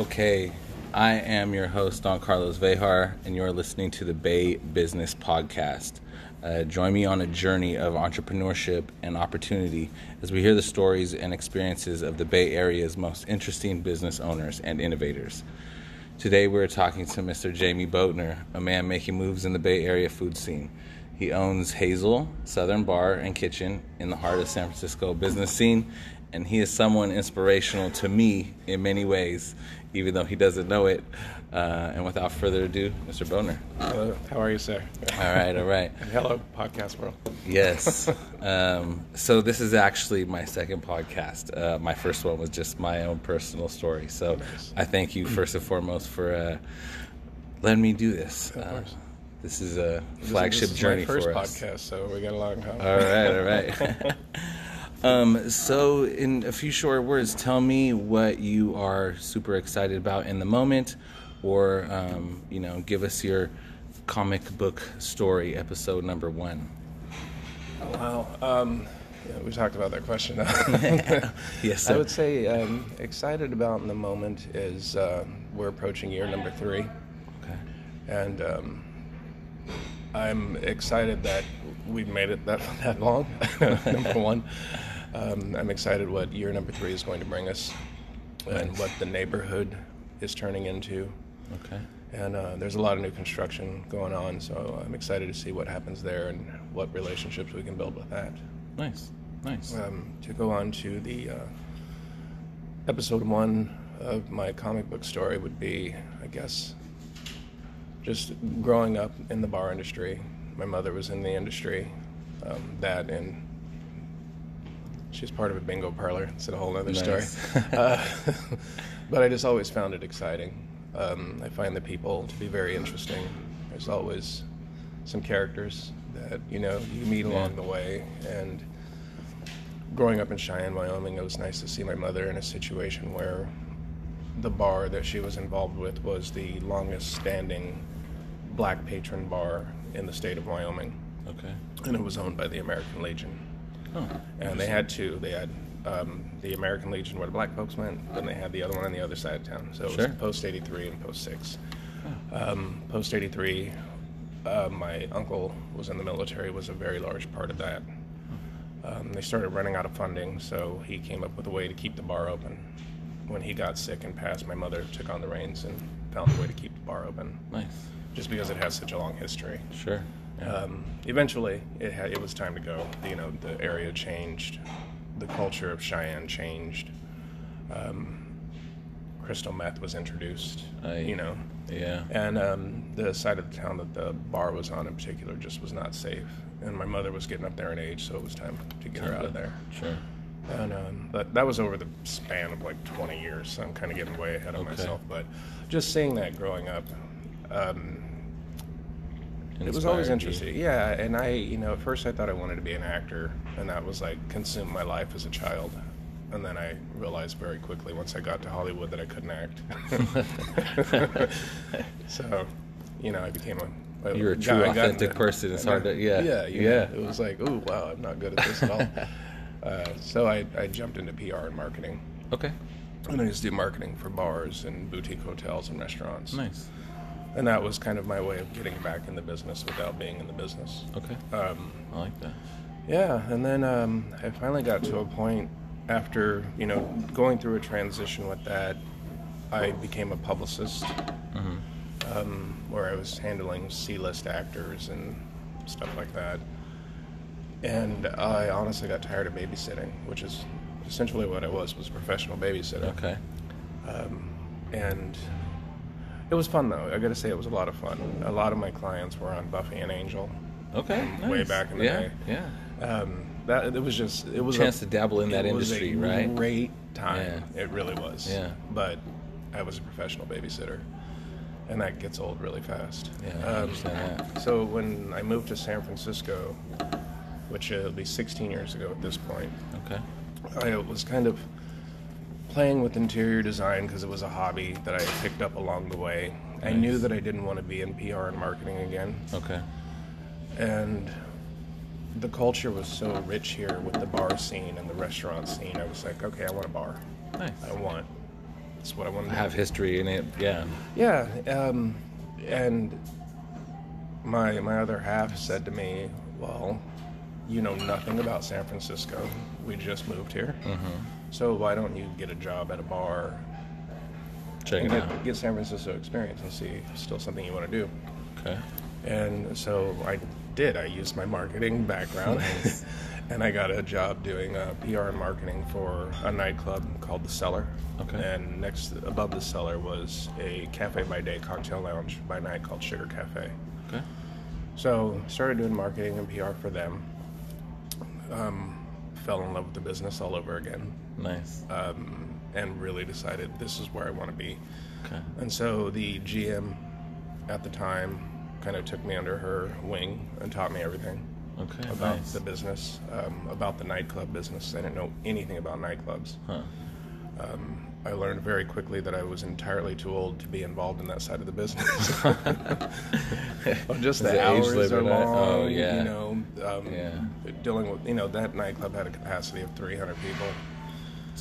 Okay, I am your host, Don Carlos Vejar, and you're listening to the Bay Business Podcast. Uh, join me on a journey of entrepreneurship and opportunity as we hear the stories and experiences of the Bay Area's most interesting business owners and innovators. Today, we're talking to Mr. Jamie Boatner, a man making moves in the Bay Area food scene. He owns Hazel Southern Bar and Kitchen in the heart of San Francisco business scene, and he is someone inspirational to me in many ways, even though he doesn't know it. Uh, and without further ado, Mr. Boatner. Hello, how are you, sir? All right, all right. And hello, podcast world. Yes. Um, so this is actually my second podcast. Uh, my first one was just my own personal story. So Nice. I thank you first and foremost for uh, letting me do this. Of Uh, this is a This- flagship this is journey my first for us. podcast, so we got a long common. All right, all right. um, so, in a few short words, tell me what you are super excited about in the moment, or um, you know, give us your comic book story, episode number one. Wow. Um, yeah, we talked about that question. Yes, I would say um, excited about in the moment is um, we're approaching year number three, Okay. and um, I'm excited that we've made it that that long. number one, um, I'm excited what year number three is going to bring us, and what the neighborhood is turning into. Okay. And uh, there's a lot of new construction going on, so I'm excited to see what happens there and what relationships we can build with that. Nice. Nice. Um, to go on to the uh, episode one of my comic book story would be, I guess, just growing up in the bar industry. My mother was in the industry, um, that and she's part of a bingo parlor. It's a whole other story. Uh, but I just always found it exciting. Um, I find the people to be very interesting. There's always some characters that you know you meet along Yeah. the way, and growing up in Cheyenne, Wyoming, it was nice to see my mother in a situation where the bar that she was involved with was the longest standing black patron bar in the state of Wyoming, okay. and it was owned by the American Legion. Oh. And they had two. They had um, the American Legion where the black folks went, then they had the other one on the other side of town. So it Sure. was Post 83 and Post 6. Um, Post 83, uh, my uncle was in the military, was a very large part of that. Um, they started running out of funding, so he came up with a way to keep the bar open. When he got sick and passed, my mother took on the reins and found a way to keep the bar open, Nice. just because it has such a long history. Sure. Um, eventually, it had, it was time to go. You know, the area changed, the culture of Cheyenne changed. Um, crystal meth was introduced. Aye. you know, yeah. and um, the side of the town that the bar was on in particular just was not safe. And my mother was getting up there in age, so it was time to get her out of there. Sure. And um, but that was over the span of like 20 years, so I'm kind of getting way ahead of Okay. myself. But just seeing that growing up, um, it was always Inspired you. interesting. Yeah, and I, you know, at first I thought I wanted to be an actor, and that was like consumed my life as a child. And then I realized very quickly once I got to Hollywood that I couldn't act. so, you know, I became a. a You're a true, got authentic into- person. It's hard to- yeah. Yeah, you Yeah. know, It was like, oh wow, I'm not good at this at all. uh, so I, I jumped into PR and marketing, Okay. and I just do marketing for bars and boutique hotels and restaurants. Nice. And that was kind of my way of getting back in the business without being in the business. Okay. Um, I like that. yeah, and then um, I finally got to a point after you know going through a transition with that. I became a publicist, Mm-hmm. um, where I was handling C-list actors and stuff like that. And I honestly got tired of babysitting, which is essentially what I was was a professional babysitter. Okay. Um, and it was fun though. I got to say it was a lot of fun. A lot of my clients were on Buffy and Angel. Okay. Way back in the yeah. day. Yeah. Um, that it was just it was Chance a, chance to dabble in that it was industry, a right? Great time. It really was. Yeah. But I was a professional babysitter, and that gets old really fast. Yeah, I Um, understand that. So when I moved to San Francisco, which it'll be 16 years ago at this point, Okay. I was kind of playing with interior design because it was a hobby that I picked up along the way. I knew that I didn't want to be in PR and marketing again, Okay. and the culture was so rich here with the bar scene and the restaurant scene. I was like, okay, I want a bar. Nice. I want That's what I want to have history in it. Yeah. Yeah, um, and my my other half said to me, "Well, you know nothing about San Francisco. We just moved here, Mm-hmm. So why don't you get a job at a bar Check and it out. get, get San Francisco experience and see if it's still something you want to do?" Okay. And so I did. I used my marketing background, and I got a job doing uh, PR and marketing for a nightclub called The Cellar. Okay. And next, above The Cellar, was a cafe by day cocktail lounge by night called Sugar Cafe. Okay. So started doing marketing and PR for them. Um, fell in love with the business all over again, Nice. um, and really decided this is where I want to be. Okay. And so the GM at the time kind of took me under her wing and taught me everything Okay. about nice. the business, um, about the nightclub business. I didn't know anything about nightclubs. Huh. Um, I learned very quickly that I was entirely too old to be involved in that side of the business. well, just Is the hours are long. Oh, yeah. You know, um, Yeah. dealing with you know that nightclub had a capacity of 300 people,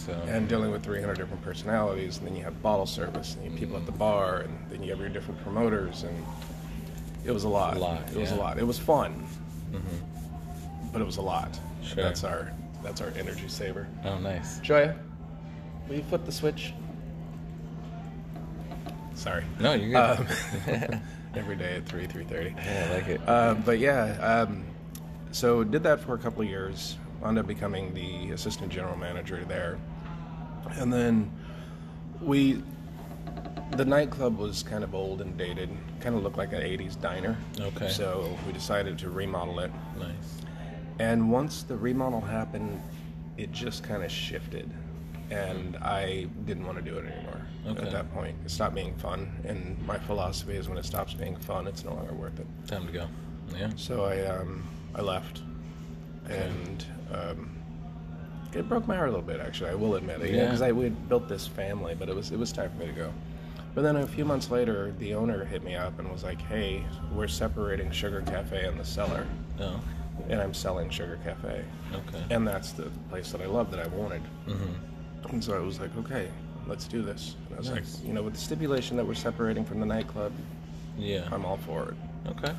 So. and dealing with 300 different personalities, and then you have bottle service, and you have people at the bar, and then you have your different promoters, and it was a lot. A lot, It was a lot. It was fun, but it was a lot. Sure. That's our that's our energy saver. oh, nice. Joya, will you flip the switch? Sorry. No, you're good. Um, every day at three three thirty. yeah, I like it. Uh, but yeah, um, so did that for a couple of years. Wound up becoming the assistant general manager there, and then we, the nightclub was kind of old and dated, kind of looked like an '80s diner. Okay. So we decided to remodel it, nice. and once the remodel happened, it just kind of shifted, and I didn't want to do it anymore. Okay. At that point, it stopped being fun, and my philosophy is when it stops being fun, it's no longer worth it. Time to go. Yeah. So I um, I left, and um, it broke my heart a little bit. Actually, I will admit it. Yeah. because I we had built this family, but it was it was time for me to go. But then a few months later, the owner hit me up and was like, "Hey, we're separating Sugar Cafe and the Cellar, Oh. and I'm selling Sugar Cafe, Okay. and that's the place that I love that I wanted." Mm-hmm. And so I was like, "Okay, let's do this." And I was Nice. like, "You know, with the stipulation that we're separating from the nightclub, Yeah. I'm all for it." okay.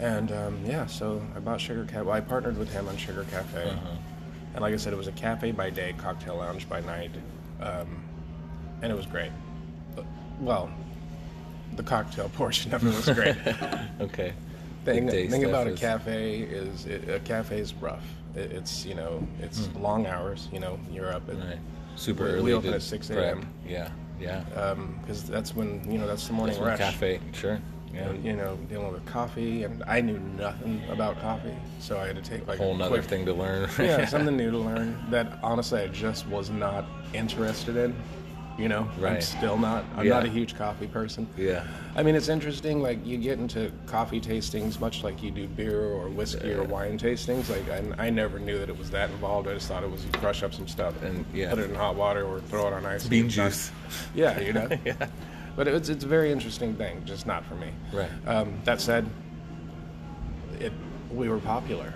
And um, yeah, so I bought Sugar Cafe. Well, I partnered with him on Sugar Cafe, Uh-huh. and like I said, it was a cafe by day, cocktail lounge by night, um, and it was great. But, well, the cocktail portion of it was great. Okay. thing thing about a cafe is it, a cafe is rough. It, it's you know it's long hours. You know you're up at. Right. Super We- we early. open at 6 a.m.. Yeah. Yeah. because that's when you know that's the morning That's rush. cafe. Sure. Yeah. And, you know, dealing with coffee, and I knew nothing about coffee, so I had to take like Whole a nother quick, thing to learn. yeah, something new to learn that honestly I just was not interested in. You know, I'm still not. I'm Yeah. not a huge coffee person. Yeah. I mean, it's interesting. Like you get into coffee tastings, much like you do beer or whiskey or wine tastings. Like I, I never knew that it was that involved. I just thought it was you crush up some stuff And, yeah. put it in hot water or throw it on ice. Bean juice. Yeah, you know. yeah. But it's it's a very interesting thing, just not for me. Right. Um, that said, it we were popular.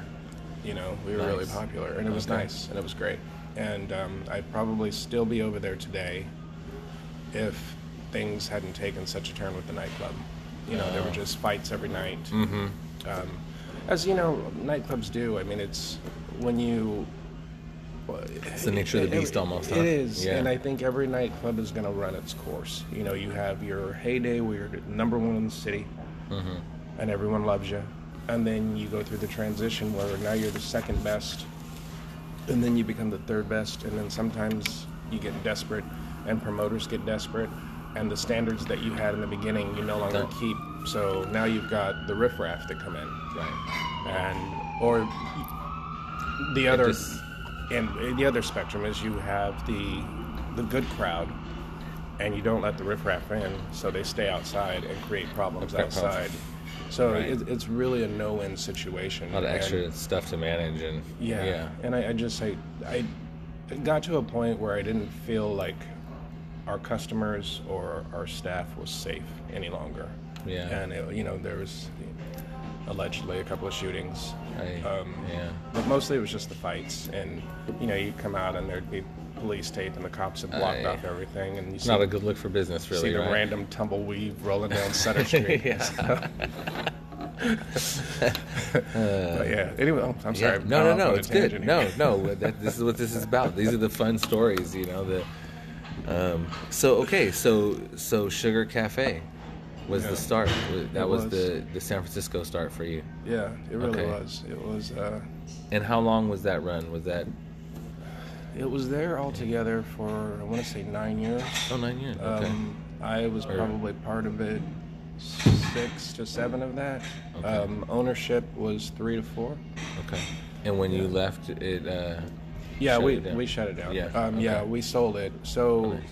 You know, we were really popular, and it was Okay. nice, and it was great. And um, I'd probably still be over there today if things hadn't taken such a turn with the nightclub. You know, there were Oh. just fights every night. Mm-hmm. Um, as you know, nightclubs do. I mean, it's when you. It's the nature of the beast almost, huh? It is, Yeah. and I think every nightclub is going to run its course. You know, you have your heyday where you're number one in the city, Mm-hmm. and everyone loves you, and then you go through the transition where now you're the second best, and then you become the third best, and then sometimes you get desperate, and promoters get desperate, and the standards that you had in the beginning you no longer Don't. keep. So now you've got the riffraff that come in, Right. and or the other just- and uh, the other spectrum is you have the the good crowd and you don't let the riffraff in so they stay outside and create problems outside so Right. it, it's really a no-win situation A lot of And- extra stuff to manage and yeah, yeah. and I, I just I, I got to a point where I didn't feel like our customers or our staff was safe any longer Yeah. and it, you know there was allegedly a couple of shootings I, um, yeah. but mostly it was just the fights, and you know, you'd come out and there'd be police tape, and the cops had blocked Aye. off everything, and you see, Not a good look for business, see really, the right? random tumbleweed rolling down Sutter Street. Yeah. But yeah. Anyway, oh, I'm sorry. Yeah. No, no, no. It's good. tangent No, no. That, this is what this is about. These are the fun stories, you know. The um, so okay, so so Sugar Cafe was Yeah. the start. That It was, the the San Francisco start for you. Yeah, it really Okay. was. It was. Uh, And how long was that run? Was that it was there altogether for I want to say nine years. oh nine years? Okay. Um, I was probably part of it six to seven of that. Okay. Um, ownership was three to four. okay. And when you left, it uh, Yeah, shut we it we shut it down. Yeah, um, yeah, we sold it. So Nice.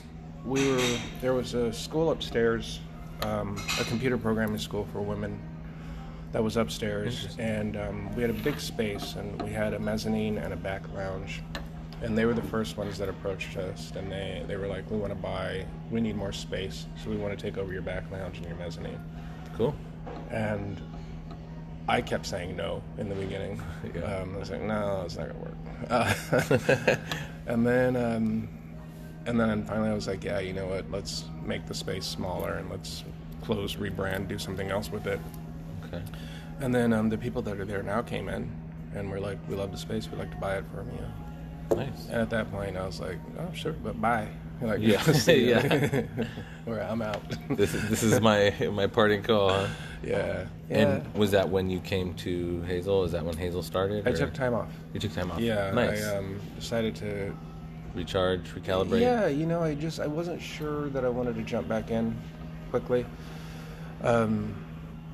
we were there was a school upstairs, um, a computer programming school for women. That was upstairs, and um, we had a big space, and we had a mezzanine and a back lounge, and they were the first ones that approached us, and they they were like, "We want to buy, we need more space, so we want to take over your back lounge and your mezzanine." Cool. and I kept saying no in the beginning. Yeah. Um, I was like, no, it's not gonna work. Uh, and then, um, and then finally, I was like, yeah, you know what? Let's make the space smaller and let's close, rebrand, do something else with it. Okay. And then um, the people that are there now came in, and we're like, we love the space. We'd like to buy it from you. Nice. And at that point, I was like, oh sure, but bye. Like, Yeah. Yeah. Where I'm out. This is this is my my parting call. Huh? yeah. Yeah. And was that when you came to Hazel? Is that when Hazel started? I or- took time off. You took time off. Yeah, Nice. I um, decided to. Recharge, recalibrate. Yeah, you know, I just I wasn't sure that I wanted to jump back in quickly, um,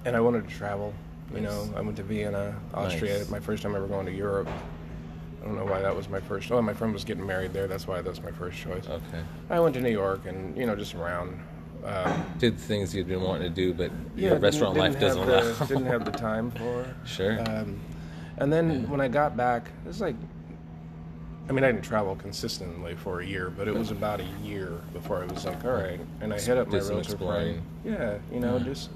and I wanted to travel. You Nice. know, I went to Vienna, Austria. Nice. My first time ever going to Europe. I don't know why that was my first. Oh, my friend was getting married there. That's why that was my first choice. Okay. I went to New York and you know just around. Um, Did things you'd been wanting to do, but yeah, your restaurant life doesn't allow. the, didn't have the time for. Sure. Um, and then when I got back, it was like, I mean, I didn't travel consistently for a year, but it was about a year before I was like, all right. And I hit up my Did some realtor exploring. friend. Yeah, you know, Yeah. just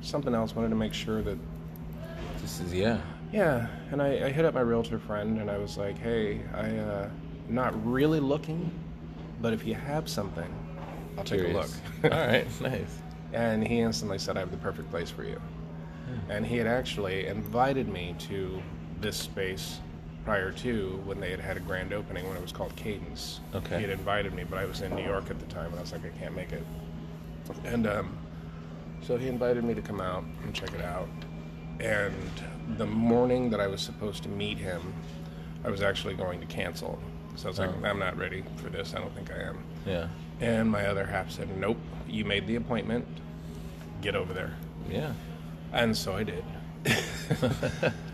something else. Wanted to make sure that, this is yeah. yeah. And I, I hit up my realtor friend and I was like, hey, I, uh, not really looking, but if you have something, I'll take a look. All right. Nice. And he instantly said, I have the perfect place for you. Hmm. And he had actually invited me to this space prior to when they had had a grand opening when it was called Cadence. Okay. He had invited me, but I was in New York at the time, and I was like, I can't make it. And um, so he invited me to come out and check it out. And the morning that I was supposed to meet him, I was actually going to cancel. So I was like, Oh. I'm not ready for this. I don't think I am. Yeah. And my other half said, Nope, you made the appointment. Get over there. Yeah. And so I did.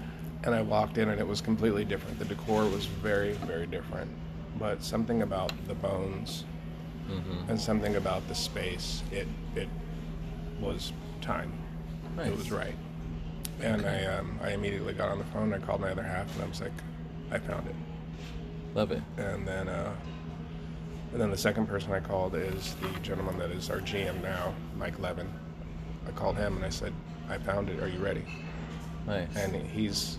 and I walked in and it was completely different. The decor was very, very different. But something about the bones Mm-hmm. and something about the space, it it was time. Nice. It was right. And I um, I immediately got on the phone, I called my other half and I was like, I found it. Love it. And then uh, and then the second person I called is the gentleman that is our GM now, Mike Levin. I called him and I said, I found it. Are you ready? Nice. And he's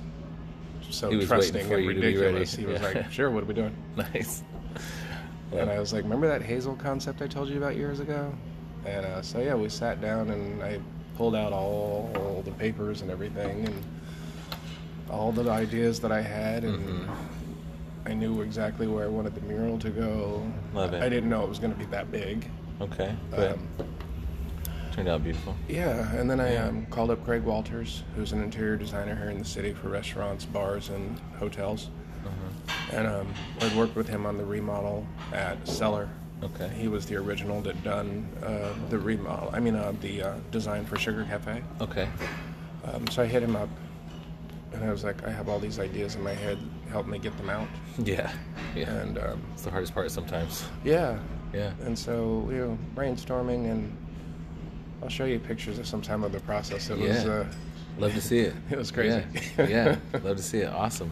so He was trusting and you to be ridiculous. ready. He was Yeah. like, "Sure, what are we doing?" nice. And I was like, "Remember that Hazel concept I told you about years ago?" And uh, so yeah, we sat down and I pulled out all the papers and everything and all the ideas that I had and. Mm-hmm. I knew exactly where I wanted the mural to go. Love it. I didn't know it was going to be that big. Okay. Um, Turned out beautiful. Yeah, and then I um, called up Craig Walters, who's an interior designer here in the city for restaurants, bars, and hotels. Uh-huh. And um, I'd worked with him on the remodel at Cellar. Okay. He was the original that done uh, the remodel. I mean, uh, the uh, design for Sugar Cafe. Okay. Um, so I hit him up, and I was like, I have all these ideas in my head. Help me get them out. Yeah. Yeah. And um, It's the hardest part sometimes. yeah, Yeah. and so you know, brainstorming, and I'll show you pictures of some time of the process. It was. Uh, Love to see it. It was crazy. Yeah, yeah. love to see it. Awesome.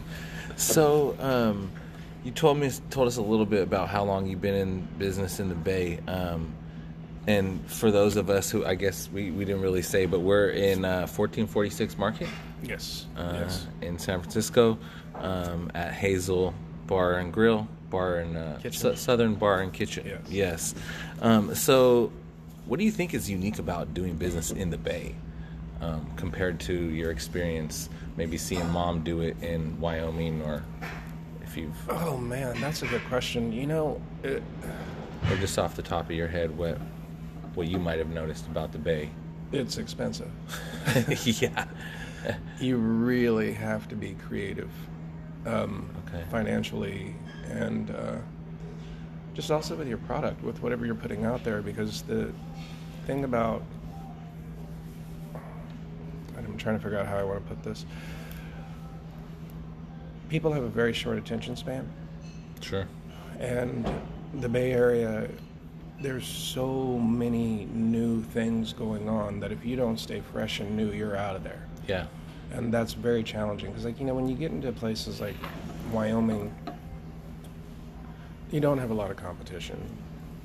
So, um, you told me told us a little bit about how long you've been in business in the Bay, um, and for those of us who I guess we, we didn't really say, but we're in uh, 1446 Market Yes. uh, yes. in San Francisco um, at Hazel Bar and Grill. bar and uh, Southern Bar and Kitchen. Yes. Yes. Um, so, what do you think is unique about doing business in the Bay um, compared to your experience, maybe seeing mom do it in Wyoming, or if you've, Oh man, that's a good question. You know, it, or just off the top of your head, what what you might have noticed about the Bay? it's expensive. yeah. You really have to be creative, um, Okay. financially, and uh, just also with your product, with whatever you're putting out there. Because the thing about, I'm trying to figure out how I want to put this. People have a very short attention span. Sure. and the Bay Area, there's so many new things going on that if you don't stay fresh and new, you're out of there. Yeah. And that's very challenging because, like, you know, when you get into places like Wyoming, you don't have a lot of competition,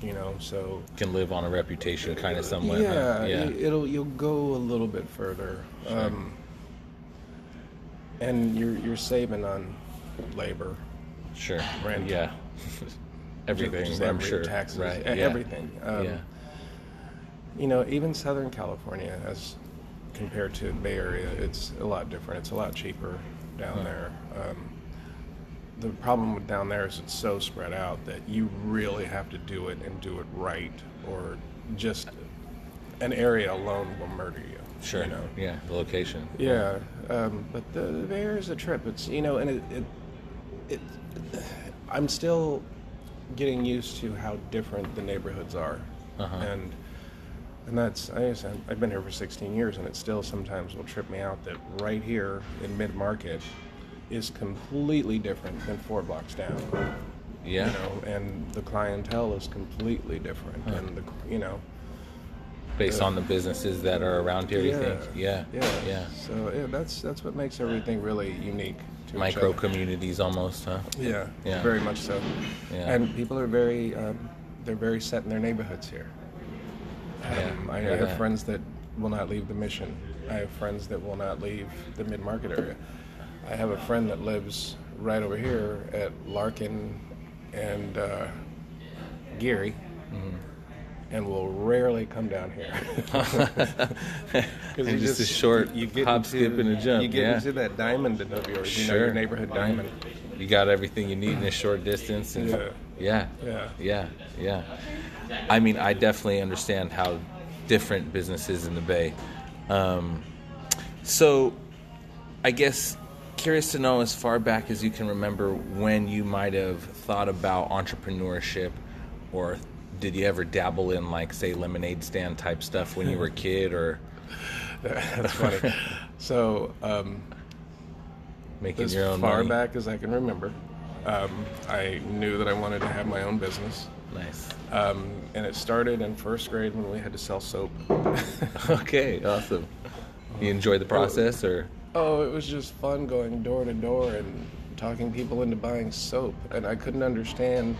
you know, so. Can live on a reputation, kind of somewhat. huh? Yeah, Yeah. it'll you'll go a little bit further, um, and you're you're saving on labor, Sure. Rent. Yeah. Everything. just I'm every- sure. taxes, Right. yeah. everything. Um, yeah. You know, even Southern California, as compared to the Bay Area, it's a lot different. It's a lot cheaper down Huh. there. Um, the problem with down there is it's so spread out that you really have to do it and do it right, or just an area alone will murder you. Sure. You know? Yeah. The location. Yeah, um, but the, the Bay Area is a trip. It's you know, and it, it, it, I'm still getting used to how different the neighborhoods are, Uh-huh. and and that's I guess I've been here for 16 years, and it still sometimes will trip me out that right here in mid market is completely different than four blocks down. Yeah. You know, and the clientele is completely different, Huh. and the you know. Based Uh, on the businesses that are around here, you think? Yeah. yeah, Yeah. So yeah, that's that's what makes everything really unique. Micro communities almost, huh? Yeah, Yeah. very much so. Yeah. And people are very um, they're very set in their neighborhoods here. Yeah, Um, I, I have that. friends that will not leave the mission. I have friends that will not leave the mid market area. I have a friend that lives right over here at Larkin and uh, Geary. Mm-hmm. And will rarely come down here. 'Cause And you just a short hop, into- skip, and a jump, You get yeah. into that diamond of yours, you know, your neighborhood diamond. You got everything you need in a short distance, and Yeah. yeah, Yeah. yeah, yeah. I mean, I definitely understand how different business is in the Bay. Um, so, I guess curious to know as far back as you can remember when you might have thought about entrepreneurship, or did you ever dabble in like say lemonade stand type stuff when you were a kid, or That's funny. so, um, making as your own As far money? back as I can remember, um, I knew that I wanted to have my own business. Nice. Um, and it started in first grade when we had to sell soap. Okay, awesome. You enjoy the process, or oh, it was just fun going door to door and talking people into buying soap. And I couldn't understand.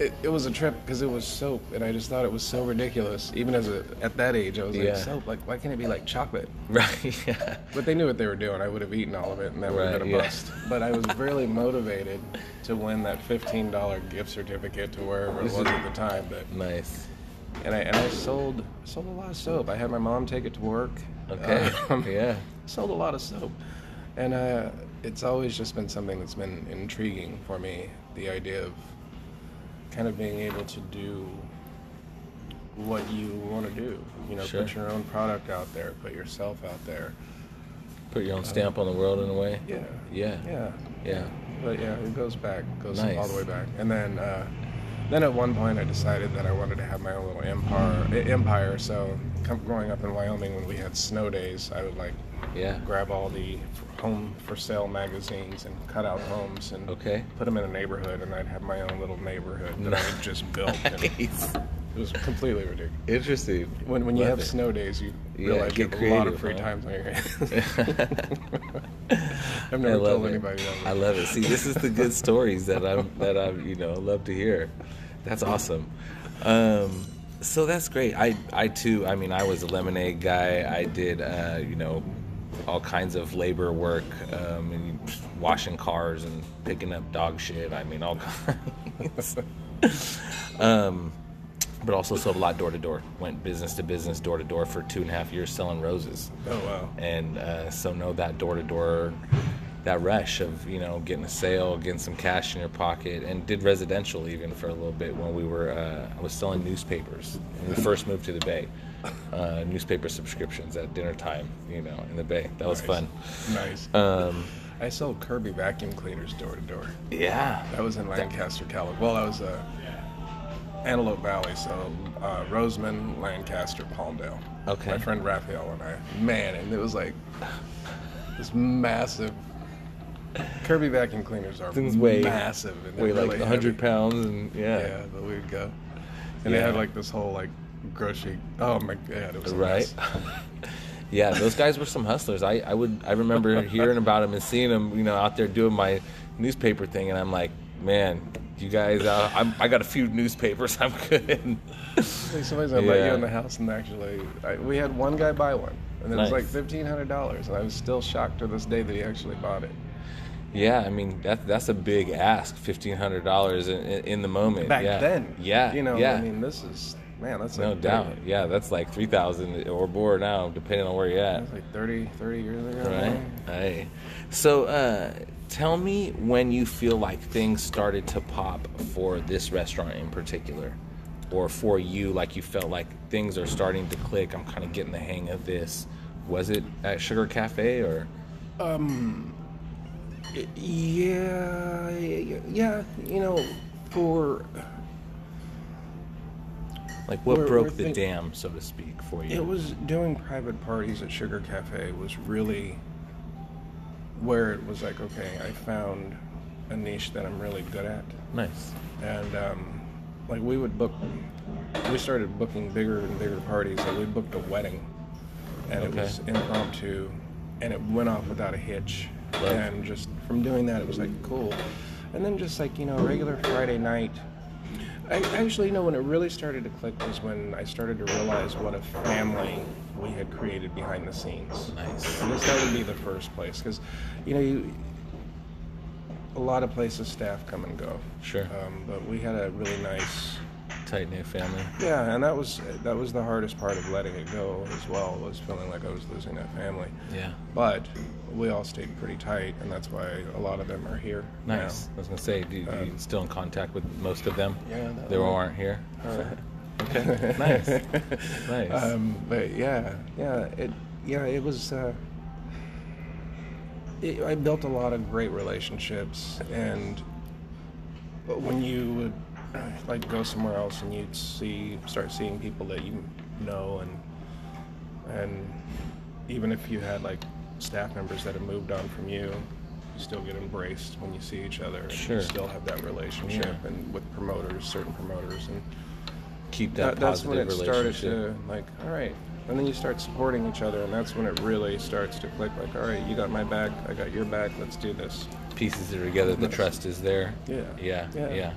It, it was a trip because it was soap, and I just thought it was so ridiculous. Even as a at that age, I was Yeah. like, soap, like why can't it be like chocolate? right? Yeah. But they knew what they were doing. I would have eaten all of it, and that would have Right, been a yeah. bust. But I was really motivated to win that fifteen dollar gift certificate to wherever it was at the time. But Nice. and I and I sold sold a lot of soap. I had my mom take it to work. Okay. Um, yeah. sold a lot of soap, and uh, it's always just been something that's been intriguing for me. The idea of kind of being able to do what you want to do. You know, Sure. put your own product out there, put yourself out there. Put your own stamp on the world in a way. Yeah. Yeah. Yeah. Yeah. But yeah, it goes back, goes all the way back. And then, uh, then at one point, I decided that I wanted to have my own little empire. e- Empire. So, growing up in Wyoming, when we had snow days, I would like Yeah. grab all the home for sale magazines and cut out homes and Okay. put them in a neighborhood, and I'd have my own little neighborhood that I had just built. And it was completely ridiculous. Interesting. When, when you Love have it. snow days, you Yeah, realize you get have a lot of creative, free huh? time on your hands. I've I never love told it. anybody that. I love it. See, this is the good stories that I'm that I you know love to hear. That's awesome. Um, so that's great. I I too. I mean, I was a lemonade guy. I did uh, you know all kinds of labor work um, and washing cars and picking up dog shit. I mean, all kinds. um, but also sold a lot door to door. Went business to business, door to door for two and a half years selling roses. Oh wow. And uh, so know that door to door, that rush of you know getting a sale, getting some cash in your pocket, and did residential even for a little bit when we were. Uh, I was selling newspapers when we first moved to the Bay. Uh, newspaper subscriptions at dinner time, you know, in the Bay. That was Nice. fun. Nice. Um, I sold Kirby vacuum cleaners door to door. yeah. That was in Lancaster, California. Well, that was uh, Antelope Valley, so uh, Rosamond, Lancaster, Palmdale. Okay. My friend Raphael and I. Man, and it was like this massive. Kirby vacuum cleaners are Things weigh- massive. And Weigh like really 100 heavy. pounds, and yeah. Yeah, but we would go. And they had like this whole like grocery. Oh my god, it was right yeah those guys were some hustlers i, I would i remember hearing about them and seeing them you know out there doing my newspaper thing and i'm like man you guys uh, I'm, i got a few newspapers i'm good. Somebody's gonna let you in the house, and actually, I, we had one guy buy one, and it was like fifteen hundred dollars, and I was still shocked to this day that he actually bought it. yeah i mean that, that's a big ask $1500 in, in, in the moment. Back yeah. then, yeah you know, yeah. I mean, this is man, that's no like doubt. 30 yeah that's like 3000 or more now depending on where you're at. That's like 30, 30 years ago. right? Hey. So uh, tell me when you feel like things started to pop for this restaurant in particular or for you like you felt like things are starting to click i'm kind of getting the hang of this. Was it at sugar cafe or? Yeah, yeah, yeah, you know, for like what We're- broke we're the think- dam so to speak for you It was doing private parties at Sugar Cafe was really where it was like, okay, I found a niche that I'm really good at. nice And um, like we would book, we started booking bigger and bigger parties. Like we booked a wedding, and it Okay. was impromptu, and it went off without a hitch. Love. And just from doing that, it was like cool. And then just like you know, regular Friday night. I actually, you know, when it really started to click was when I started to realize what a family we had created behind the scenes. nice I guess that would be the first place because, you know, you, a lot of places staff come and go. Sure. Um, but we had a really nice, tight knit family yeah, and that was that was the hardest part of letting it go as well was feeling like I was losing that family. yeah But we all stayed pretty tight, and that's why a lot of them are here. nice i was gonna say do you, Uh, you still in contact with most of them Yeah, they all aren't here now. okay nice nice Um, but yeah, yeah, it yeah it was. Uh, it, I built a lot of great relationships, and but when you would uh, like go somewhere else and you'd see start seeing people that you know, and and even if you had like staff members that have moved on from you. You still get embraced when you see each other, and Sure. you still have that relationship. Yeah. And with promoters, certain promoters, and keep that, that, that's when it started to like all right and then you start supporting each other and that's when it really starts to click like all right you got my back i got your back let's do this pieces are together, the trust is there. Yeah. Yeah. Yeah. Yeah.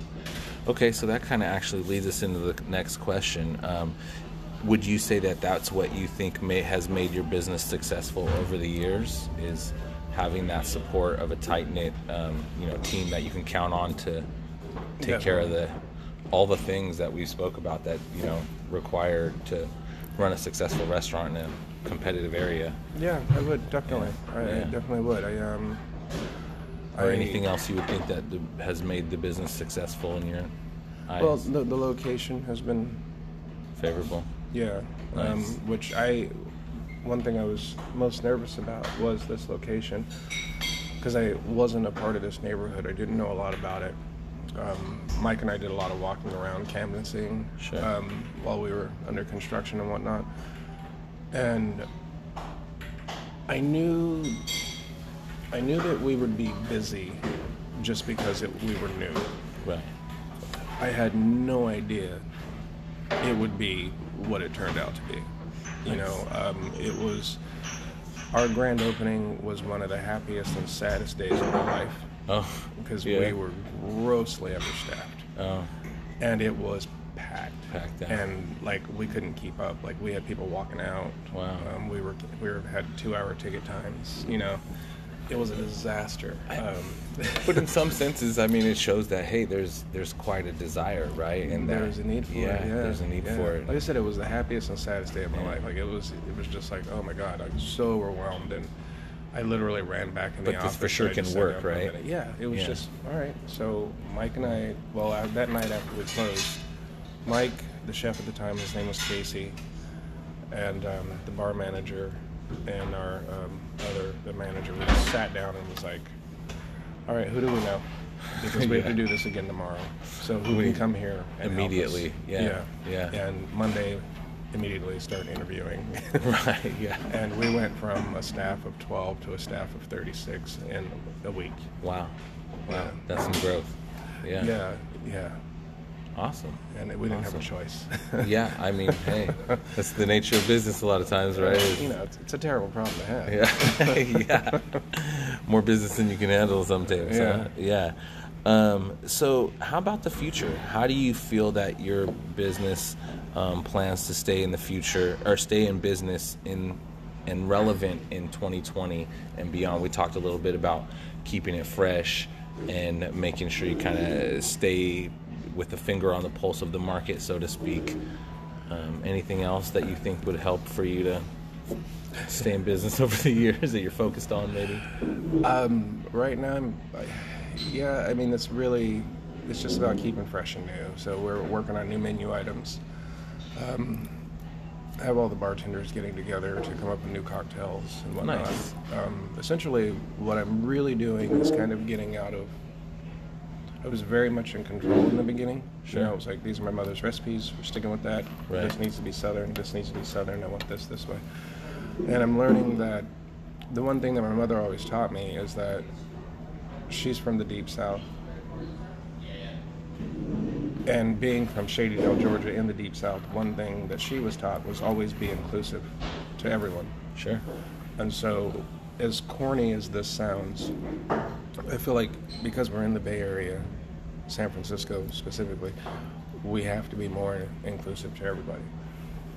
Okay, so that kind of actually leads us into the next question. Um, would you say that that's what you think may, has made your business successful over the years? Is having that support of a tight knit, um, you know, team that you can count on to take care of the all the things that we spoke about that you know required to run a successful restaurant in a competitive area, yeah i would definitely I, I Yeah. definitely would i um or anything else you would think that the, has made the business successful in your eyes? well the, the location has been favorable. yeah um, which i one thing i was most nervous about was this location because i wasn't a part of this neighborhood i didn't know a lot about it um, mike and i did a lot of walking around canvassing Sure. um, while we were under construction and whatnot and i knew i knew that we would be busy just because it, we were new Right. I had no idea it would be what it turned out to be. You know, um, it was our grand opening was one of the happiest and saddest days of my life Oh. because Yeah. we were grossly understaffed, Oh. and it was packed. Packed out. And like we couldn't keep up. Like we had people walking out. Wow. Um, we were we were had two hour ticket times. You know. It was a disaster. Um, But in some senses, I mean, it shows that hey, there's there's quite a desire, right? And that- there's a need for yeah, it. Yeah, there's a need yeah. for it. Like I said, it was the happiest and saddest day of my Yeah. life. Like it was, it was just like, oh my god, I was so overwhelmed, and I literally ran back in But the this office. for sure and I can work, for right? Yeah, it was just all right. So Mike and I, well, uh, that night after we closed, Mike, the chef at the time, his name was Casey, and um, the bar manager and our um, other the manager, we just sat down and was like, all right, who do we know? Because we have to do this again tomorrow. So who We- can come here and help us? Immediately, yeah, yeah, yeah. And Monday, immediately start interviewing. right, yeah. and we went from a staff of 12 to a staff of 36 in a week. Wow, wow, Yeah. that's some growth. Yeah, Yeah, yeah. Awesome. And we didn't have a choice. Yeah, I mean, hey, that's the nature of business a lot of times, right? You know, it's, it's a terrible problem to have. Yeah, yeah. More business than you can handle sometimes. Yeah. Huh? Yeah. Um, so, how about the future? How do you feel that your business um, plans to stay in the future, or stay in business in and relevant in 2020 and beyond? We talked a little bit about keeping it fresh and making sure you kind of stay with a finger on the pulse of the market, so to speak. Um, anything else that you think would help for you to stay in business over the years that you're focused on, maybe? Um, right now, I'm, yeah, I mean, it's really, it's just about keeping fresh and new. So we're working on new menu items. Um, have all the bartenders getting together to come up with new cocktails and whatnot. Nice. Um, essentially, what I'm really doing is kind of getting out of. I was very much in control in the beginning. Sure. You know, it was like these are my mother's recipes. We're sticking with that. Right. This needs to be southern. This needs to be southern. I want this this way. And I'm learning that the one thing that my mother always taught me is that she's from the deep south. And being from Shadydale, Georgia, in the deep south, one thing that she was taught was always be inclusive to everyone. Sure. And so, as corny as this sounds, I feel like because we're in the Bay Area, San Francisco specifically, we have to be more inclusive to everybody.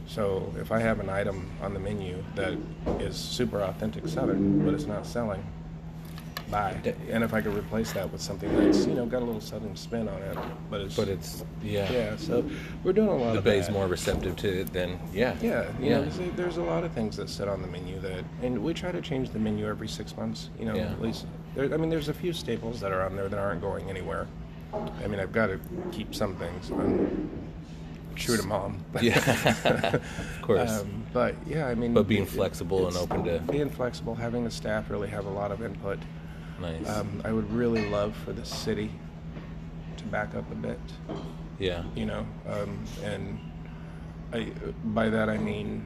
So, if I have an item on the menu that is super authentic Southern, but it's not selling, bye. And if I could replace that with something that's you know got a little Southern spin on it, but it's But it's yeah. yeah. So we're doing a lot The of bay's that. more receptive to it than yeah. Yeah, you yeah. know, 'cause there- there's a lot of things that sit on the menu that, and we try to change the menu every six months. You know, Yeah. at least. There, I mean, there's a few staples that are on there that aren't going anywhere. I mean, I've got to keep some things. I'm true to mom. yeah. of course. um, but yeah, I mean, But being it- flexible and open to- being flexible, having the staff really have a lot of input. Nice. Um, I would really love for the city to back up a bit. yeah. you know um, and I, by that i mean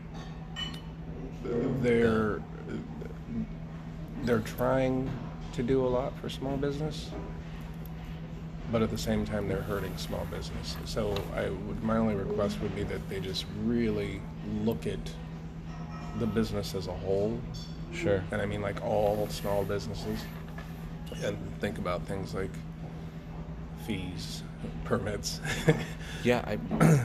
they're they're trying to do a lot for small business but at the same time they're hurting small business so i would my only request would be that they just really look at the business as a whole Sure. and i mean like all small businesses and think about things like fees permits Yeah. I.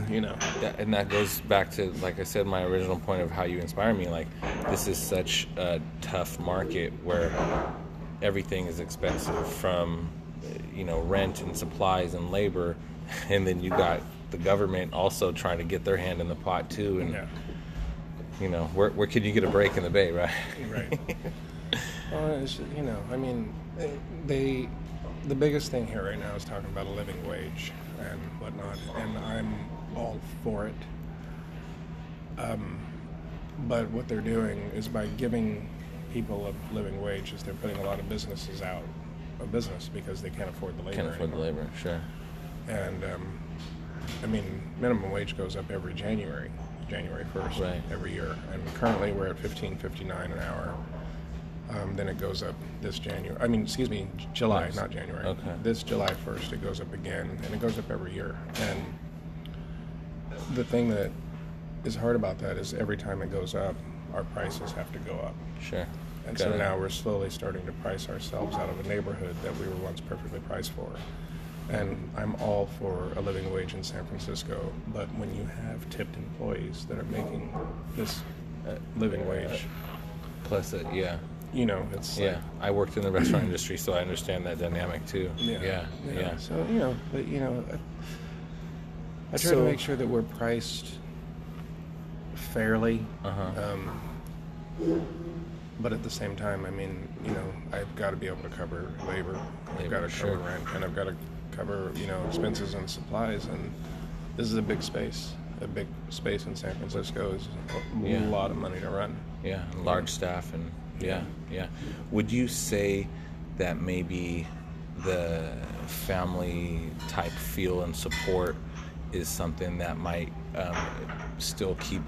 you know That, and that goes back to, like I said, my original point of how you inspire me. Like, this is such a tough market where everything is expensive from, you know, rent and supplies and labor. And then you got the government also trying to get their hand in the pot, too. And, yeah you know, where, where can you get a break in the Bay, right? Right. well, it's, you know, I mean, they, they, the biggest thing here right now is talking about a living wage and whatnot, and I'm all for it. Um, but what they're doing is by giving people a living wage, is they're putting a lot of businesses out of business because they can't afford the labor. Can't afford the labor, sure. And um, I mean, minimum wage goes up every January, January first, Right. every year. And currently, we're at fifteen fifty nine an hour. Um, then it goes up this January. I mean, excuse me, July, Nice. not January. Okay. This July first, it goes up again, and it goes up every year. And the thing that is hard about that is every time it goes up, our prices have to go up. Sure. And Got so it. now we're slowly starting to price ourselves out of a neighborhood that we were once perfectly priced for. And I'm all for a living wage in San Francisco, but when you have tipped employees that are making this uh, living wage, Plus, it, yeah. You know, it's like- Yeah, I worked in the restaurant industry, so I understand that dynamic too. Yeah, yeah, yeah. So you know, but you know, I, I try So- to make sure that we're priced fairly. Uh-huh. Um, but at the same time, I mean, you know, I've got to be able to cover labor. I've got to cover rent, and I've got to cover, you know, expenses and supplies. And this is a big space. A big space in San Francisco is a Yeah. lot of money to run. Yeah, and large staff and yeah, yeah. Would you say that maybe the family type feel and support is something that might um, still keep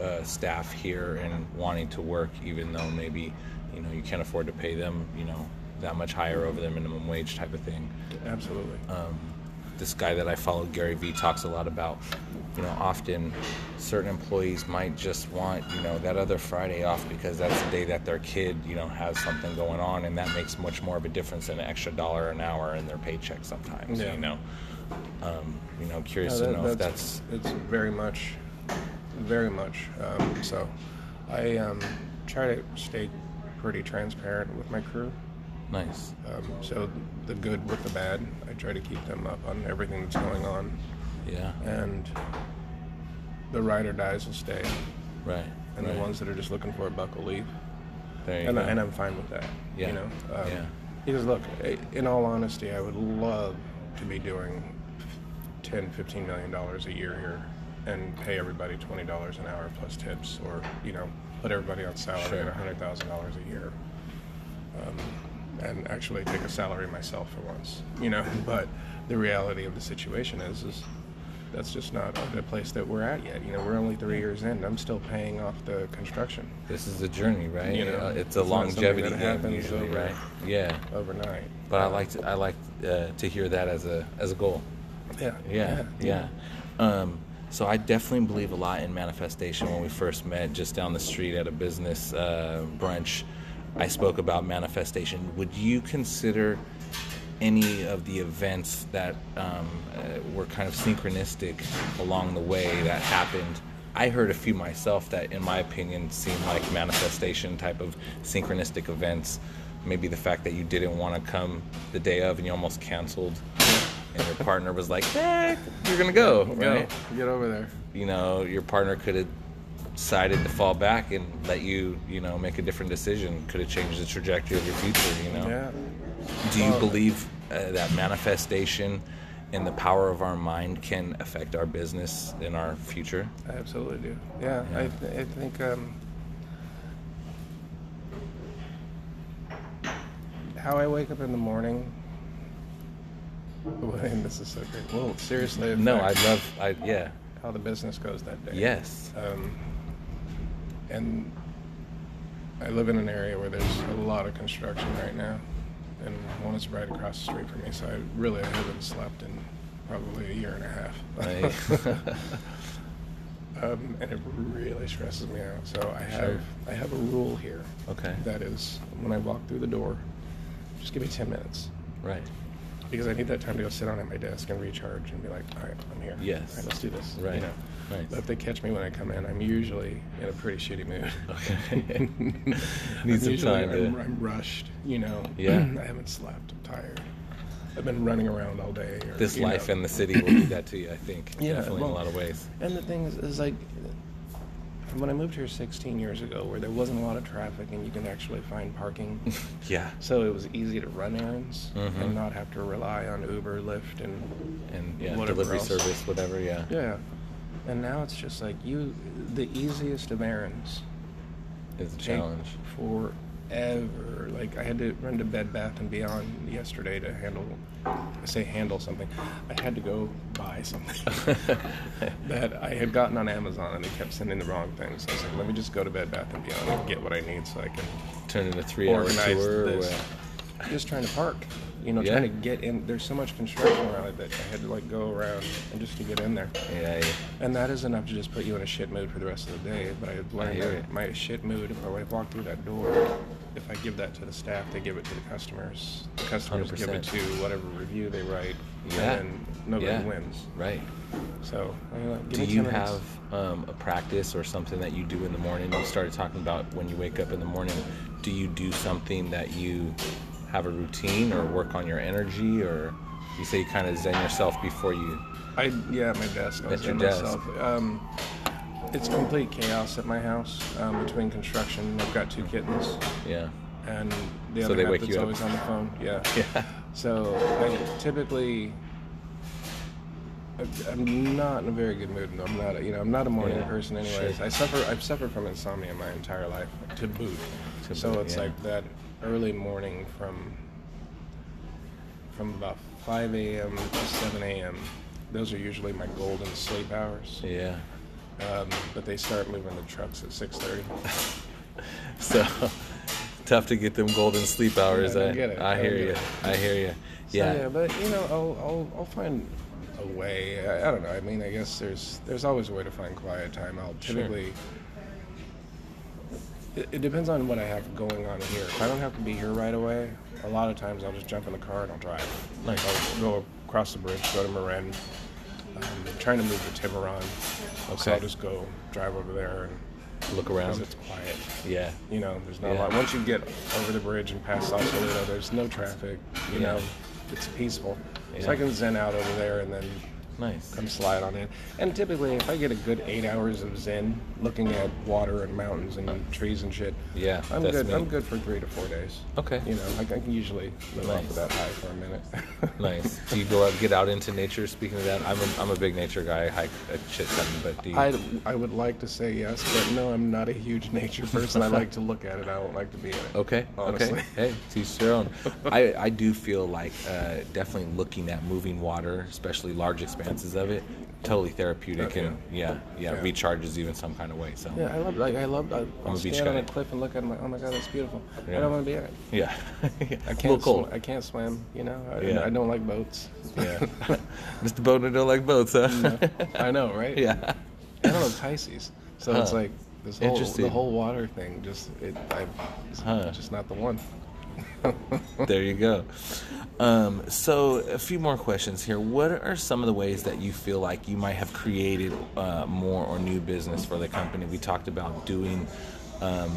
uh, staff here and wanting to work, even though maybe you know you can't afford to pay them, you know, that much higher over the minimum wage type of thing. Absolutely. um, this guy that I follow, Gary Vee, talks a lot about, you know, often certain employees might just want, you know, that other Friday off because that's the day that their kid, you know, has something going on, and that makes much more of a difference than an extra dollar an hour in their paycheck sometimes. Yeah. You know, um, you know, curious to that- know if that's it's very much, very much. Um, so, I um, try to stay pretty transparent with my crew. nice. Um, so the good with the bad, try to keep them up on everything that's going on, Yeah. and the ride or dies will stay, Right. and right. the ones that are just looking for a buck will leave, there you and, go. I, and I'm fine with that. Yeah. You know. Um, Yeah. Because look, in all honesty, I would love to be doing 10, 15 million dollars a year here, and pay everybody twenty dollars an hour plus tips, or you know, put everybody on salary Sure. at hundred thousand dollars a year. Um, and actually take a salary myself for once, you know. But the reality of the situation is, is that's just not the place that we're at yet. You know, we're only three years in. I'm still paying off the construction this is a journey, right? You know, it's a it's longevity that happens usually, over- right? Yeah. overnight. But I like to, I like uh, to hear that as a as a goal. Yeah, Yeah, yeah. Um, so I definitely believe a lot in manifestation. When we first met, just down the street at a business uh, brunch, I spoke about manifestation. Would you consider any of the events that um, uh, were kind of synchronistic along the way that happened? I heard a few myself that, in my opinion, seemed like manifestation type of synchronistic events. Maybe the fact that you didn't want to come the day of and you almost canceled, and your partner was like, "Eh, you're gonna go, right?" Go, get over there. You know, your partner could have decided to fall back and let you, you know, make a different decision. Could have changed the trajectory of your future. You know. Yeah. Do you believe uh, that manifestation and the power of our mind can affect our business and our future? I absolutely do. Yeah, Yeah. I, th- I think um, how I wake up in the morning. And this is so great. Well, seriously, No, I love. I yeah. how the business goes that day. Yes. Um, and I live in an area where there's a lot of construction right now, and one is right across the street from me. So I really I haven't slept in probably a year and a half. Right. um, and it really stresses me out. So I have Sure. I have a rule here. Okay. That is, when I walk through the door, just give me ten minutes right. because I need that time to go sit down at my desk and recharge and be like, all right, I'm here. Yes. All right, let's do this. Right. You know. Nice. But if they catch me when I come in, I'm usually in a pretty shitty mood. Okay. Need some time I'm, I'm rushed. You know. Yeah. I haven't slept. I'm tired. I've been running around all day. Or, This life know. in the city will do that to you. I think. Yeah, Definitely in a lot of ways. And the thing is, is like when I moved here 16 years ago, where there wasn't a lot of traffic and you can actually find parking. Yeah. So it was easy to run errands Mhm. and not have to rely on Uber, Lyft, and And yeah, whatever delivery else. service, whatever. Yeah. yeah. And now it's just like you, the easiest of errands It's a challenge. forever. Like I had to run to Bed Bath and Beyond yesterday to handle, I say handle something. I had to go buy something that I had gotten on Amazon and they kept sending the wrong things. So I was like, let me just go to Bed Bath and Beyond and get what I need so I can Turn in a three-hour organize tour. Or this. what? Just trying to park. You know, Yeah. trying to get in. There's so much construction around it that I had to like go around and just to get in there. Yeah. yeah. And that is enough to just put you in a shit mood for the rest of the day. But I learned hear that it. my shit mood, if I walk through that door, if I give that to the staff, they give it to the customers. The customers give it to whatever review they write, Yeah. and nobody Yeah. wins. Right. So, I give Do you have um, a practice or something that you do in the morning? You started talking about when you wake up in the morning. do you do something that you have a routine or work on your energy or you say you kind of zen yourself before you I yeah, at my desk. I At your desk. myself. Um, it's complete chaos at my house um, between construction. I've got two kittens, yeah and the So other half wake that's you up. always on the phone. Yeah. yeah So I typically, I'm not in a very good mood. I'm not, a, you know, I'm not a morning Yeah, person. Anyways, sure. I suffer. I've suffered from insomnia my entire life to boot. To so boot, it's yeah. like that early morning from from about 5 a.m. to 7 a.m. Those are usually my golden sleep hours. yeah Um, but they start moving the trucks at 6:30. so tough to get them golden sleep hours I I, get it. I I hear get you. I hear you yeah yeah, but you know, I'll, I'll, I'll find a way. I, I don't know. I mean, I guess there's there's always a way to find quiet time. I'll Sure. It, it depends on what I have going on here. If I don't have to be here right away, a lot of times I'll just jump in the car and I'll drive. Like I'll go across the bridge, go to Marin. Um, trying to move to Tiburon. So I'll just go drive over there and look because around it's quiet. yeah You know, there's not Yeah. a lot. Once you get over the bridge and past Sausalito, there's no traffic. You Yeah. know, it's peaceful. So I can zen out over there and then nice come slide on in. And typically, if I get a good eight hours of zen, looking at water and mountains and trees and shit, yeah I'm good. me. I'm good for three to four days. okay You know, I, I can usually live off of that high for a minute. Nice. Do you go out, get out into nature? Speaking of that, I'm a, I'm a big nature guy. I hike a shit ton, but do you? I, I would like to say yes, but no, I'm not a huge nature person. I like to look at it. I don't like to be in it. okay. honestly. Okay. Hey, each their own. I I do feel like uh, definitely looking at moving water, especially large expanses of it, totally therapeutic Yeah. and yeah, yeah, Yeah. recharges you in some kind of way. So Yeah, I love. Like I love. I, I'm I'll a beach stand on a cliff and look at it. I'm like, oh my god, that's beautiful. Yeah. I don't want to be in it. yeah, I can't. cold. Sw- I can't swim. You know. I, Yeah. I don't like boats. yeah. Mr. Boatner don't like boats, huh? I know, right? yeah. I don't know Pisces, so it's like this whole the whole water thing. Just it. I, it's Huh. just not the one. There you go. Um, so, a few more questions here. What are some of the ways that you feel like you might have created uh, more or new business for the company? We talked about doing, um,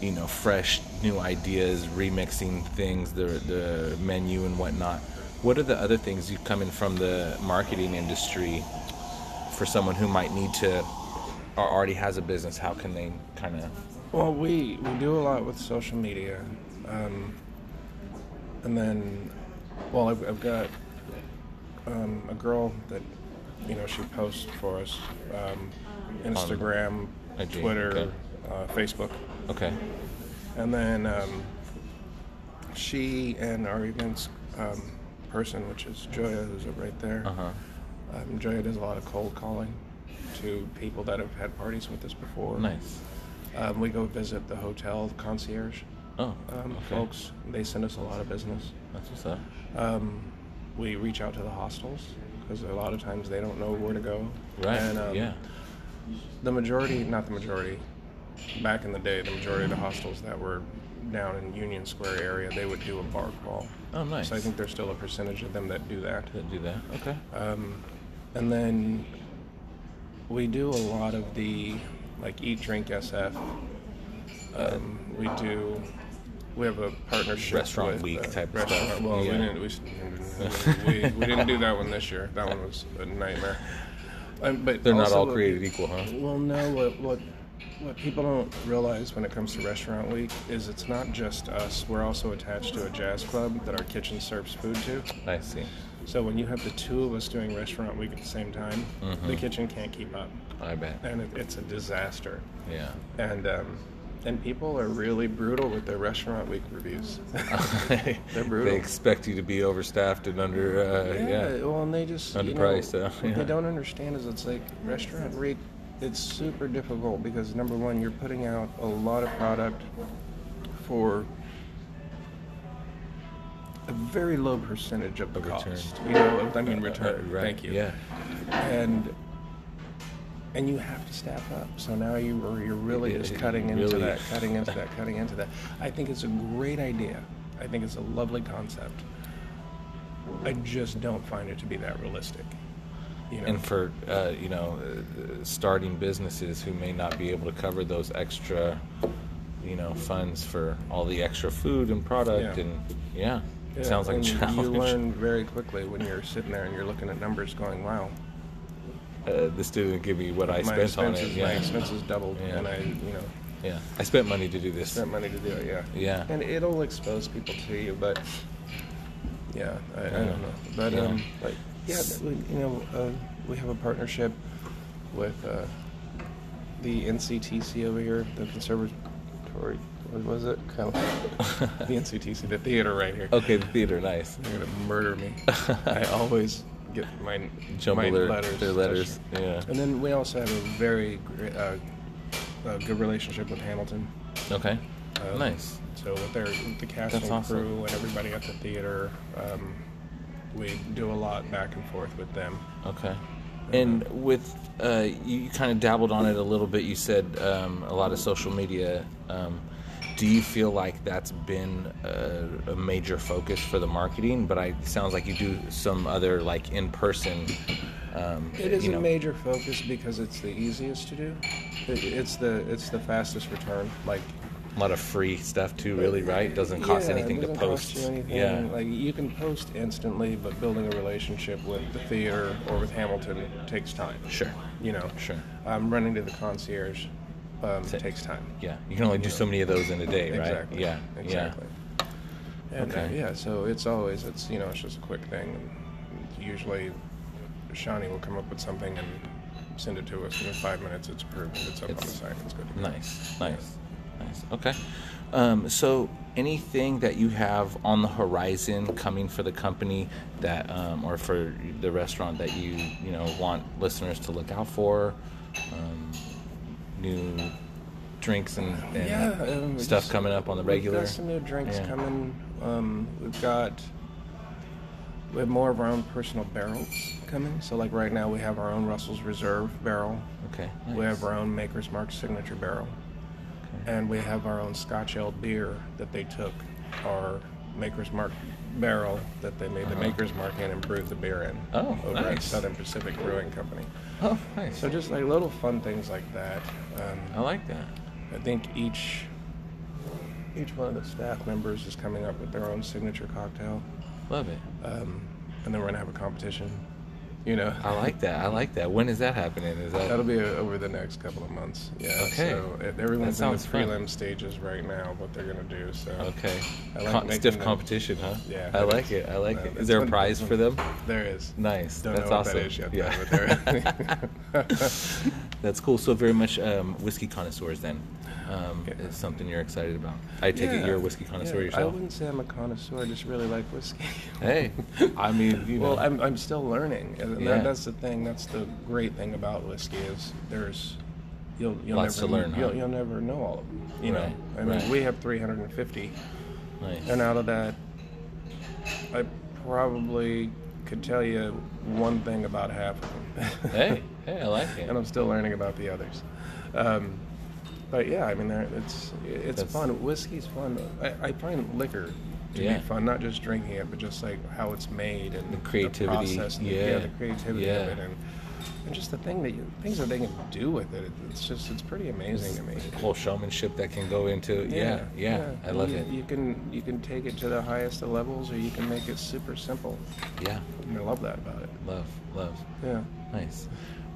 you know, fresh new ideas, remixing things, the the menu and whatnot. What are the other things you come in from the marketing industry for someone who might need to or already has a business? How can they kind of Well, we we do a lot with social media, um, and then, well, I've, I've got um, a girl that you know she posts for us, um, Instagram, IG, Twitter, okay. uh, Facebook, okay? and then um, she and our events um, person, which is Joya, who's right there. Uh huh. Um, Joya does a lot of cold calling to people that have had parties with us before. Nice. Um, we go visit the hotel concierge Oh, um, okay. folks. They send us a lot of business. That's what's up. Um, we reach out to the hostels because a lot of times they don't know where to go. Right. And, um, yeah. The majority, not the majority, back in the day, the majority of the hostels that were down in Union Square area, they would do a bar crawl. Oh, nice. So I think there's still a percentage of them that do that. Didn't do that. Okay. Um, and then we do a lot of the like eat drink SF. Um, we do. We have a partnership. Restaurant with, week uh, type of restaurant, stuff. Well, Yeah. we didn't. We, we, we didn't do that one this year. That one was a nightmare. Um, but They're not all what- created equal, huh? Well, no. What what what people don't realize when it comes to Restaurant Week is it's not just us. We're also attached to a jazz club that our kitchen serves food to. I see. So when you have the two of us doing restaurant week at the same time, Mm-hmm. the kitchen can't keep up, I bet. and it, it's a disaster. Yeah. And um, and people are really brutal with their restaurant week reviews. They're brutal. They expect you to be overstaffed and under. Uh, yeah. Well, and they just you know, Underpriced, uh, what they don't understand is it's like restaurant week. It's super difficult because number one, you're putting out a lot of product for a very low percentage of the Of return. cost. You know, I mean Uh, return. uh, right. Thank you. Yeah. and and you have to staff up. So now you are you're really just cutting into really- that, cutting into that, cutting into that. I think it's a great idea. I think it's a lovely concept. I just don't find it to be that realistic. You know, And for uh, you know, uh, starting businesses who may not be able to cover those extra, you know funds for all the extra food and product Yeah. and yeah, Yeah, it sounds like a challenge. You learn very quickly when you're sitting there and you're looking at numbers, going, "Wow, uh, this didn't give me what I my spent on it. Yeah, my expenses doubled, Yeah. and I, you know, yeah. I spent money to do this. spent money to do it." Yeah, Yeah. and it'll expose people to you, but yeah, I, I don't know, but Yeah. um, but yeah, we- you know, uh, we have a partnership with uh, the NCTC over here, the Conservatory. What was it? Kind of the NCTC, the theater right here. Okay, the theater, nice. They're gonna murder me. I always get my Jumble my their, letters. their letters. Yeah. And then we also have a very great, uh, uh, good relationship with Hamilton. Okay. Um, Nice. So with their with the cast That's and awesome. crew and everybody at the theater, um, we do a lot back and forth with them. Okay. And with uh, you kind of dabbled on it a little bit. You said um, a lot of social media. Do you feel like that's been a, a major focus for the marketing? But I it sounds like you do some other like in person. Um, It is you a major focus because it's the easiest to do. It, it's the it's the fastest return. Like a lot of free stuff too. Really, right? Doesn't cost Yeah, anything to doesn't post. Cost you anything. Yeah. like you can post instantly, but building a relationship with the theater or with Hamilton takes time. Sure. You know, Sure. I'm um, running to the concierge um, Ta- takes time. Yeah. You can only do so many of those in a day, right? Exactly. Yeah. Exactly. And, uh, Okay. yeah, so it's always it's you know it's just a quick thing. And usually, Shawnee will come up with something and send it to us, and in five minutes it's approved. It's up on the site. It's good. Yeah. Nice, nice, nice. Okay. Um, so, anything that you have on the horizon coming for the company that, um, or for the restaurant that you, you know, want listeners to look out for? Um, new drinks and, and yeah, um, stuff just- coming up on the we've regular. got some new drinks Yeah. coming. Um, we've got we have more of our own personal barrels coming. So like right now we have our own Russell's Reserve barrel. Okay. We have our own Maker's Mark signature barrel, Okay. and we have our own Scotch Ale beer that they took our Maker's Mark barrel that they made the Uh-huh. Maker's Mark and brewed the beer in. Oh, over at. Southern Pacific Brewing Company. Oh, nice. So just like little fun things like that. I Um, like that. I think each each one of the staff members is coming up with their own signature cocktail, Love it. um, and then we're gonna have a competition. You know, I like that. I like that. When is that happening? Is that That'll be over the next couple of months. Yeah. Okay. So everyone's in the sounds fun. prelim stages right now. What they're gonna do. So. okay? I like Con- stiff them- competition, huh? Yeah. I like it. I like Uh, it. Is there a prize for them? There is. Nice. Don't That's awesome. that yet. yeah. Though. That's cool. So very much um, whiskey connoisseurs then. Um, Yeah. Is something you're excited about. I take it you're a whiskey connoisseur Yeah, I wouldn't say I'm a connoisseur. I just really like whiskey. Hey, I mean, you know. Well, I'm, I'm still learning, that- Yeah. that's the thing. That's the great thing about whiskey is there's you'll you'll Lots never learn. You'll, you'll never know all of them. You Right, know, I mean, right. we have 350, nice. and out of that, I probably could tell you one thing about half of them. hey, hey, I like it. and I'm still learning about the others. Um, but yeah, I mean, it's it's That's- fun. Whiskey's fun. I, I find liquor to Yeah. be fun, not just drinking it, but just like how it's made and The creativity, process and the, yeah, the creativity yeah. of it, and, and just the thing that you, things that they can do with it. It's just it's pretty amazing to me. The whole showmanship that can go into it. yeah, yeah. I love you, it. You can you can take it to the highest of levels, or you can make it super simple. Yeah, And I love that about it. love, love. Yeah. Nice.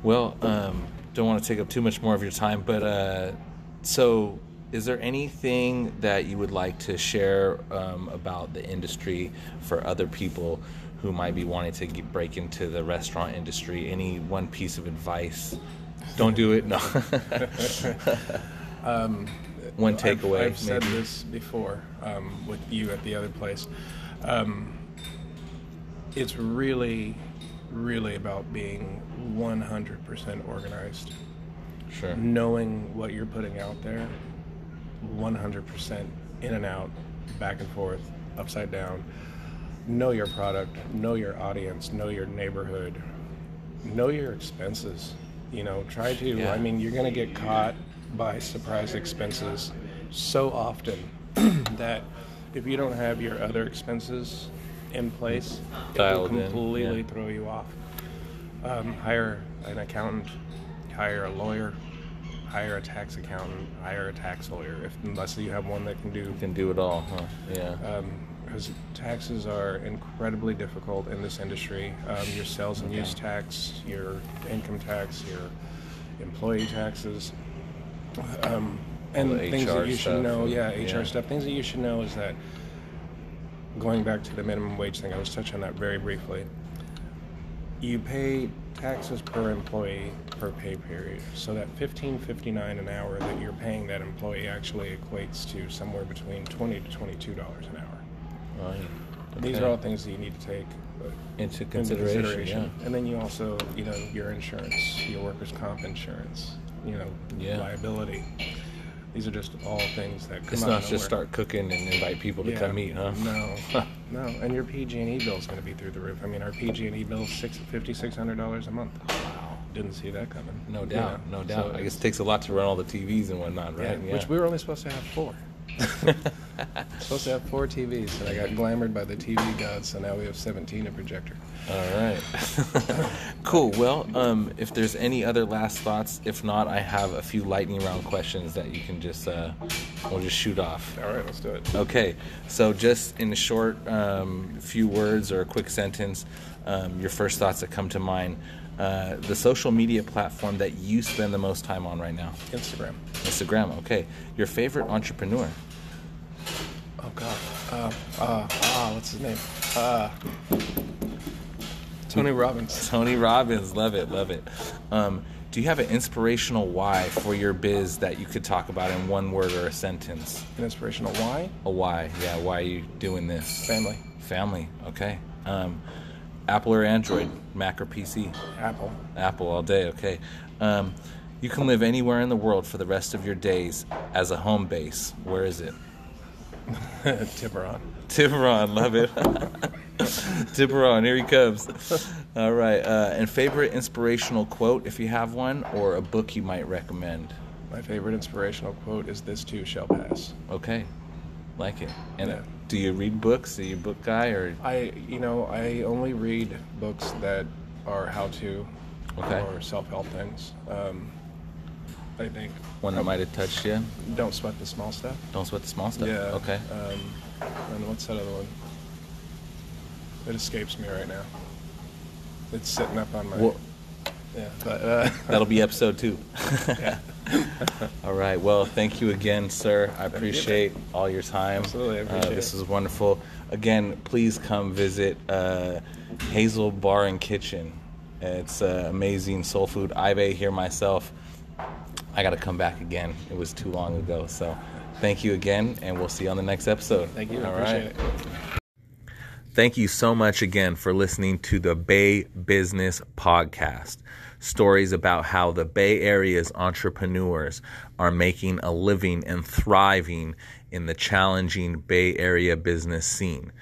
Well, um, don't want to take up too much more of your time, but uh, so is there anything that you would like to share um, about the industry for other people who might be wanting to get, break into the restaurant industry? Any one piece of advice? Don't do it. No. Um, One I've- takeaway, I've, said this before um, with you at the other place. Um, it's really, really about being 100% organized, sure. knowing what you're putting out there, 100% in and out, back and forth, upside down. Know your product, know your audience, know your neighborhood, know your expenses. You know, try to. Yeah. I mean, you're going to get caught by surprise expenses so often that if you don't have your other expenses in place, it will Dialed completely yeah. throw you off. Um, hire an accountant, hire a lawyer, hire a tax accountant, hire a tax lawyer, if unless you have one that can do can do it all, huh? Yeah. because taxes are incredibly difficult in this industry. Um, your sales and use tax, your income tax, your employee taxes, um, and things HR that you stuff should know. Yeah, HR yeah. stuff. Things that you should know is that going back to the minimum wage thing, I was touching on that very briefly. You pay taxes per employee per pay period, so that fifteen fifty nine an hour that you're paying that employee actually equates to somewhere between twenty to twenty two dollars an hour. Right. These are all things that you need to take into into consideration. consideration. Yeah. And then you also, you know, your insurance, your workers' comp insurance, you know, Yeah. liability. These are just all things that come It's not just start cooking and invite people to Yeah. come eat, huh? No, no. And your PG&E bill is going to be through the roof. I mean, our PG&E bill is six fifty six hundred dollars a month. Wow. Didn't see that coming. No doubt, know, no doubt. so I guess it takes a lot to run all the TVs and whatnot, right? yeah, right? which we were only supposed to have four. supposed to have four TVs, but I got glamored by the TV gods, so now we have seventeen in a projector. All right. cool. Well, um, if there's any other last thoughts, if not, I have a few lightning round questions that you can just uh, we'll just shoot off. All right, let's do it. Okay. So just in a short um, few words or a quick sentence, um, your first thoughts that come to mind. Uh, the social media platform that you spend the most time on right now, Instagram. Instagram. Okay. Your favorite entrepreneur. Oh God. Uh, uh, ah, what's his name? Uh, Tony Robbins. Tony Robbins, love it, love it. Um, do you have an inspirational why for your biz that you could talk about in one word or a sentence? An inspirational why? A why, yeah. Why are you doing this? Family. Family, okay. Um, Apple or Android, Mac or PC? Apple. Apple all day, okay. Um, you can live anywhere in the world for the rest of your days as a home base. Where is it? Tiburon. Tiburon, love it. Tiburon, here he comes. All right, uh, and favorite inspirational quote, if you have one, or a book you might recommend. My favorite inspirational quote is "This too shall pass." Okay, like it. And Yeah. do you read books? Are you a book guy, or I, you know, I only read books that are how-to Okay. or self-help things. Um, I think one that might have touched you? don't sweat the small stuff. Don't sweat the small stuff. Yeah. Okay. Um, and what's that other one? It escapes me right now. It's sitting up on my. Well, yeah, but uh, that'll be episode two. yeah. All right. Well, thank you again, sir. I appreciate all your time. Absolutely, I Uh, appreciate this is wonderful. Again, please come visit uh, Hazel Bar and Kitchen. It's uh, amazing soul food. I've ate here myself. I got to come back again. It was too long ago. So, thank you again, and we'll see you on the next episode. Thank you. All right. Thank you so much again for listening to the Bay Business Podcast. Stories about how the Bay Area's entrepreneurs are making a living and thriving in the challenging Bay Area business scene.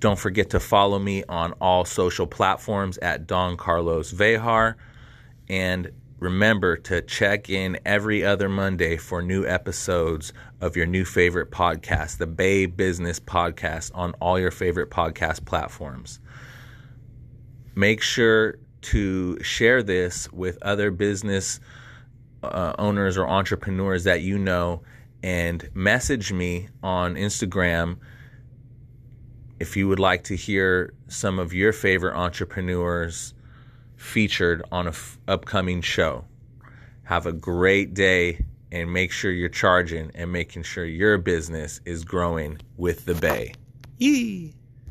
Don't forget to follow me on all social platforms at Don Carlos Vejar. And remember to check in every other Monday for new episodes of your new favorite podcast, the Bay Business Podcast, on all your favorite podcast platforms. Make sure to share this with other business uh, owners or entrepreneurs that you know and message me on Instagram if you would like to hear some of your favorite entrepreneurs featured on a f- upcoming show. Have a great day and make sure you're charging and making sure your business is growing with the Bay. Yee!